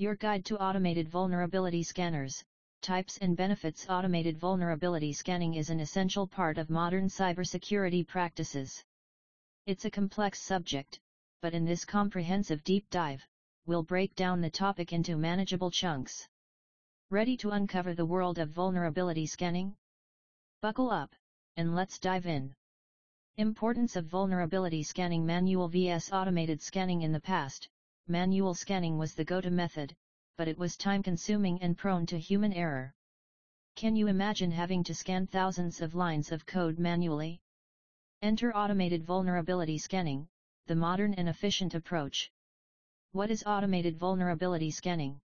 Your Guide to Automated Vulnerability Scanners, Types and Benefits Automated vulnerability scanning is an essential part of modern cybersecurity practices. It's a complex subject, but in this comprehensive deep dive, we'll break down the topic into manageable chunks. Ready to uncover the world of vulnerability scanning? Buckle up, and let's dive in. Importance of vulnerability scanning manual vs automated scanning in the past, manual scanning was the go-to method, but it was time-consuming and prone to human error. Can you imagine having to scan thousands of lines of code manually? Enter automated vulnerability scanning, the modern and efficient approach. What is automated vulnerability scanning?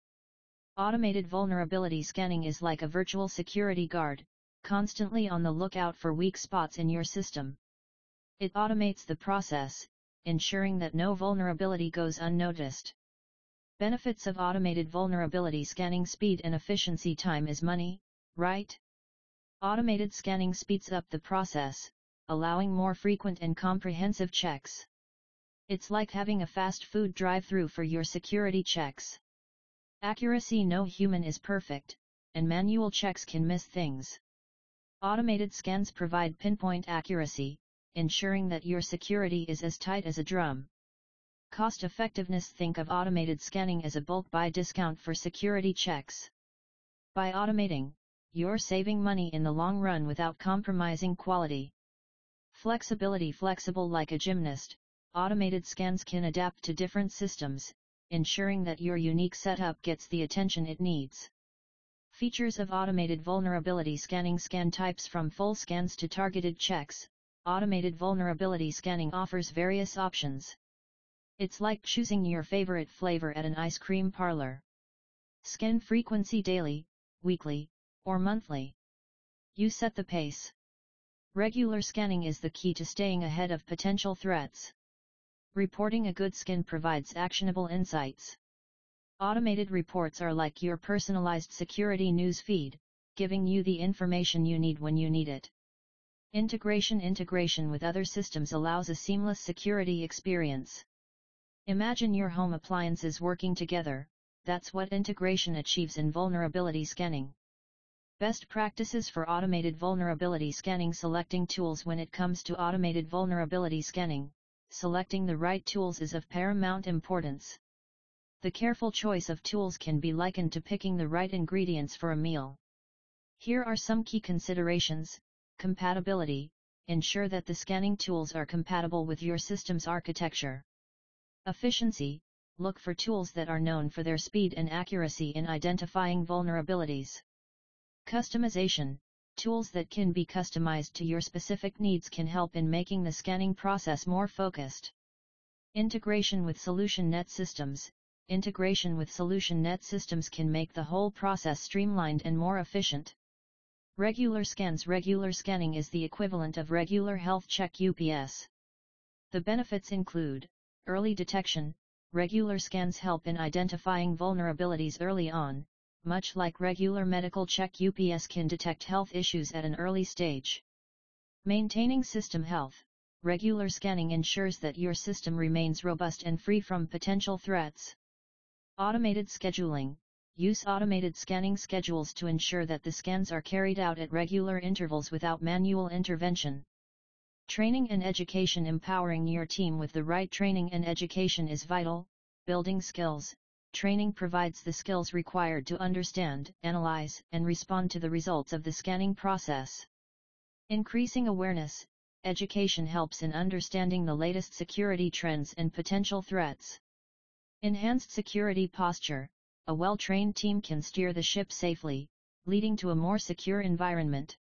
Automated vulnerability scanning is like a virtual security guard, constantly on the lookout for weak spots in your system. It automates the process, ensuring that no vulnerability goes unnoticed. Benefits of automated vulnerability scanning speed and efficiency time is money, right? Automated scanning speeds up the process, allowing more frequent and comprehensive checks. It's like having a fast food drive-through for your security checks. Accuracy No human is perfect, and manual checks can miss things. Automated scans provide pinpoint accuracy, ensuring that your security is as tight as a drum. Cost effectiveness Think of automated scanning as a bulk buy discount for security checks. By automating, you're saving money in the long run without compromising quality. Flexibility Flexible like a gymnast, automated scans can adapt to different systems, ensuring that your unique setup gets the attention it needs. Features of automated vulnerability scanning Scan types from full scans to targeted checks, automated vulnerability scanning offers various options. It's like choosing your favorite flavor at an ice cream parlor. Scan frequency daily, weekly, or monthly. You set the pace. Regular scanning is the key to staying ahead of potential threats. Reporting a good scan provides actionable insights. Automated reports are like your personalized security news feed, giving you the information you need when you need it. Integration Integration with other systems allows a seamless security experience. Imagine your home appliances working together, that's what integration achieves in vulnerability scanning. Best practices for automated vulnerability scanning Selecting tools When it comes to automated vulnerability scanning, selecting the right tools is of paramount importance. The careful choice of tools can be likened to picking the right ingredients for a meal. Here are some key considerations Compatibility Ensure that the scanning tools are compatible with your system's architecture. Efficiency Look for tools that are known for their speed and accuracy in identifying vulnerabilities. Customization Tools that can be customized to your specific needs can help in making the scanning process more focused. Integration with SolutionNet systems Integration with SolutionNet systems can make the whole process streamlined and more efficient. Regular scans Regular scanning is the equivalent of regular health check UPS. The benefits include early detection, regular scans help in identifying vulnerabilities early on, much like regular medical check UPS can detect health issues at an early stage. Maintaining system health, regular scanning ensures that your system remains robust and free from potential threats. Automated scheduling, Use automated scanning schedules to ensure that the scans are carried out at regular intervals without manual intervention. Training and education Empowering your team with the right training and education is vital, building skills. Training provides the skills required to understand, analyze, and respond to the results of the scanning process. Increasing awareness, education helps in understanding the latest security trends and potential threats. Enhanced security posture, a well-trained team can steer the ship safely, leading to a more secure environment.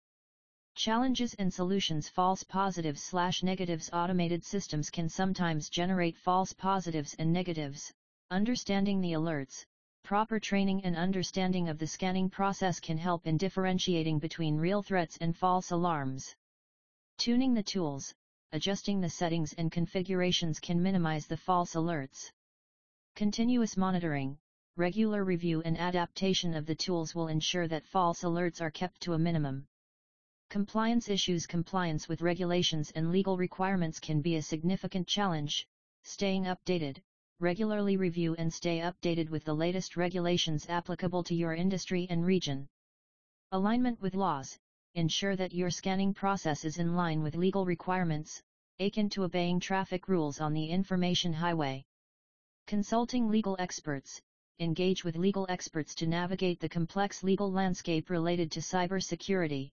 Challenges and solutions False positives slash negatives Automated systems can sometimes generate false positives and negatives. Understanding the alerts, proper training and understanding of the scanning process can help in differentiating between real threats and false alarms. Tuning the tools, adjusting the settings and configurations can minimize the false alerts. Continuous monitoring, regular review and adaptation of the tools will ensure that false alerts are kept to a minimum. Compliance issues Compliance with regulations and legal requirements can be a significant challenge, staying updated, regularly review and stay updated with the latest regulations applicable to your industry and region. Alignment with laws, ensure that your scanning process is in line with legal requirements, akin to obeying traffic rules on the information highway. Consulting legal experts, engage with legal experts to navigate the complex legal landscape related to cybersecurity.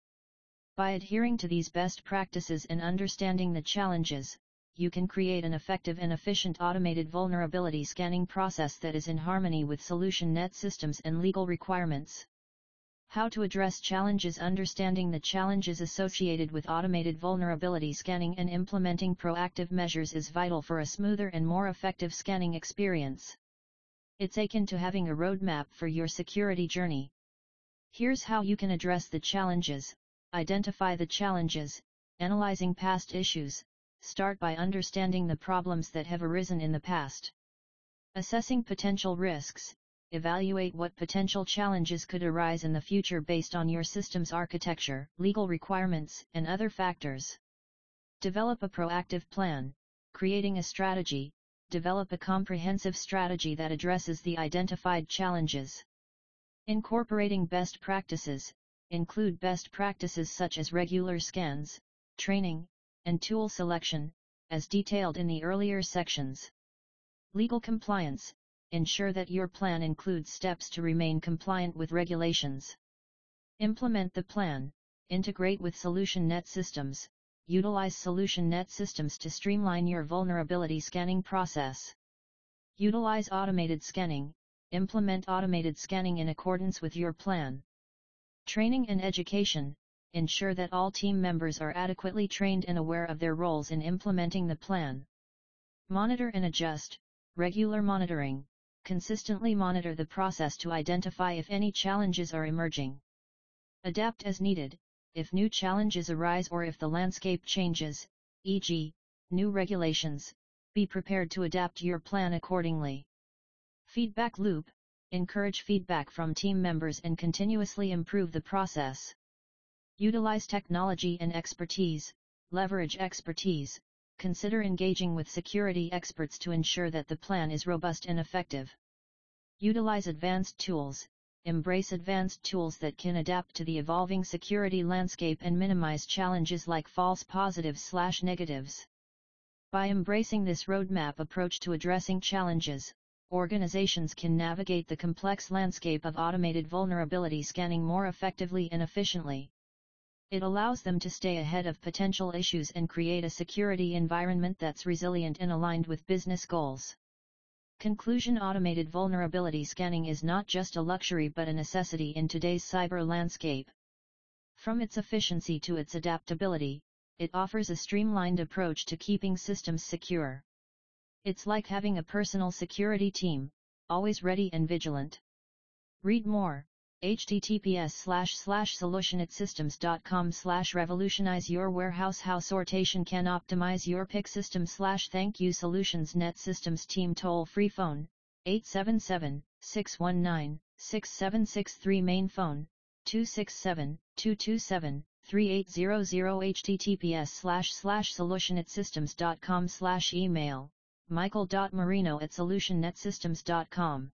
By adhering to these best practices and understanding the challenges, you can create an effective and efficient automated vulnerability scanning process that is in harmony with SolutionNet systems and legal requirements. How to address challenges Understanding the challenges associated with automated vulnerability scanning and implementing proactive measures is vital for a smoother and more effective scanning experience. It's akin to having a roadmap for your security journey. Here's how you can address the challenges, identify the challenges, analyzing past issues, start by understanding the problems that have arisen in the past. Assessing potential risks, evaluate what potential challenges could arise in the future based on your system's architecture, legal requirements, and other factors. Develop a proactive plan, creating a strategy, develop a comprehensive strategy that addresses the identified challenges. Incorporating best practices, include best practices such as regular scans, training, and tool selection, as detailed in the earlier sections. Legal compliance, ensure that your plan includes steps to remain compliant with regulations. Implement the plan, integrate with SolutionNet systems, utilize SolutionNet systems to streamline your vulnerability scanning process. Utilize automated scanning, implement automated scanning in accordance with your plan. Training and education, ensure that all team members are adequately trained and aware of their roles in implementing the plan. Monitor and adjust, regular monitoring, consistently monitor the process to identify if any challenges are emerging. Adapt as needed, if new challenges arise or if the landscape changes, e.g., new regulations, be prepared to adapt your plan accordingly. Feedback loop, encourage feedback from team members and continuously improve the process. Utilize technology and expertise, leverage expertise, consider engaging with security experts to ensure that the plan is robust and effective. Utilize advanced tools, embrace advanced tools that can adapt to the evolving security landscape and minimize challenges like false positives slash negatives. By embracing this roadmap approach to addressing challenges, organizations can navigate the complex landscape of automated vulnerability scanning more effectively and efficiently. It allows them to stay ahead of potential issues and create a security environment that's resilient and aligned with business goals. Conclusion Automated vulnerability scanning is not just a luxury but a necessity in today's cyber landscape. From its efficiency to its adaptability, it offers a streamlined approach to keeping systems secure. It's like having a personal security team, always ready and vigilant. Read more https slash slash solutionnetsystems.com slash revolutionize your warehouse how sortation can optimize your pick system slash thank you solutions net systems team toll free phone 877-619-6763 main phone 267-227-3800 https slash slash solutionnetsystems.com slash email michael.marino at solutionnetsystems.com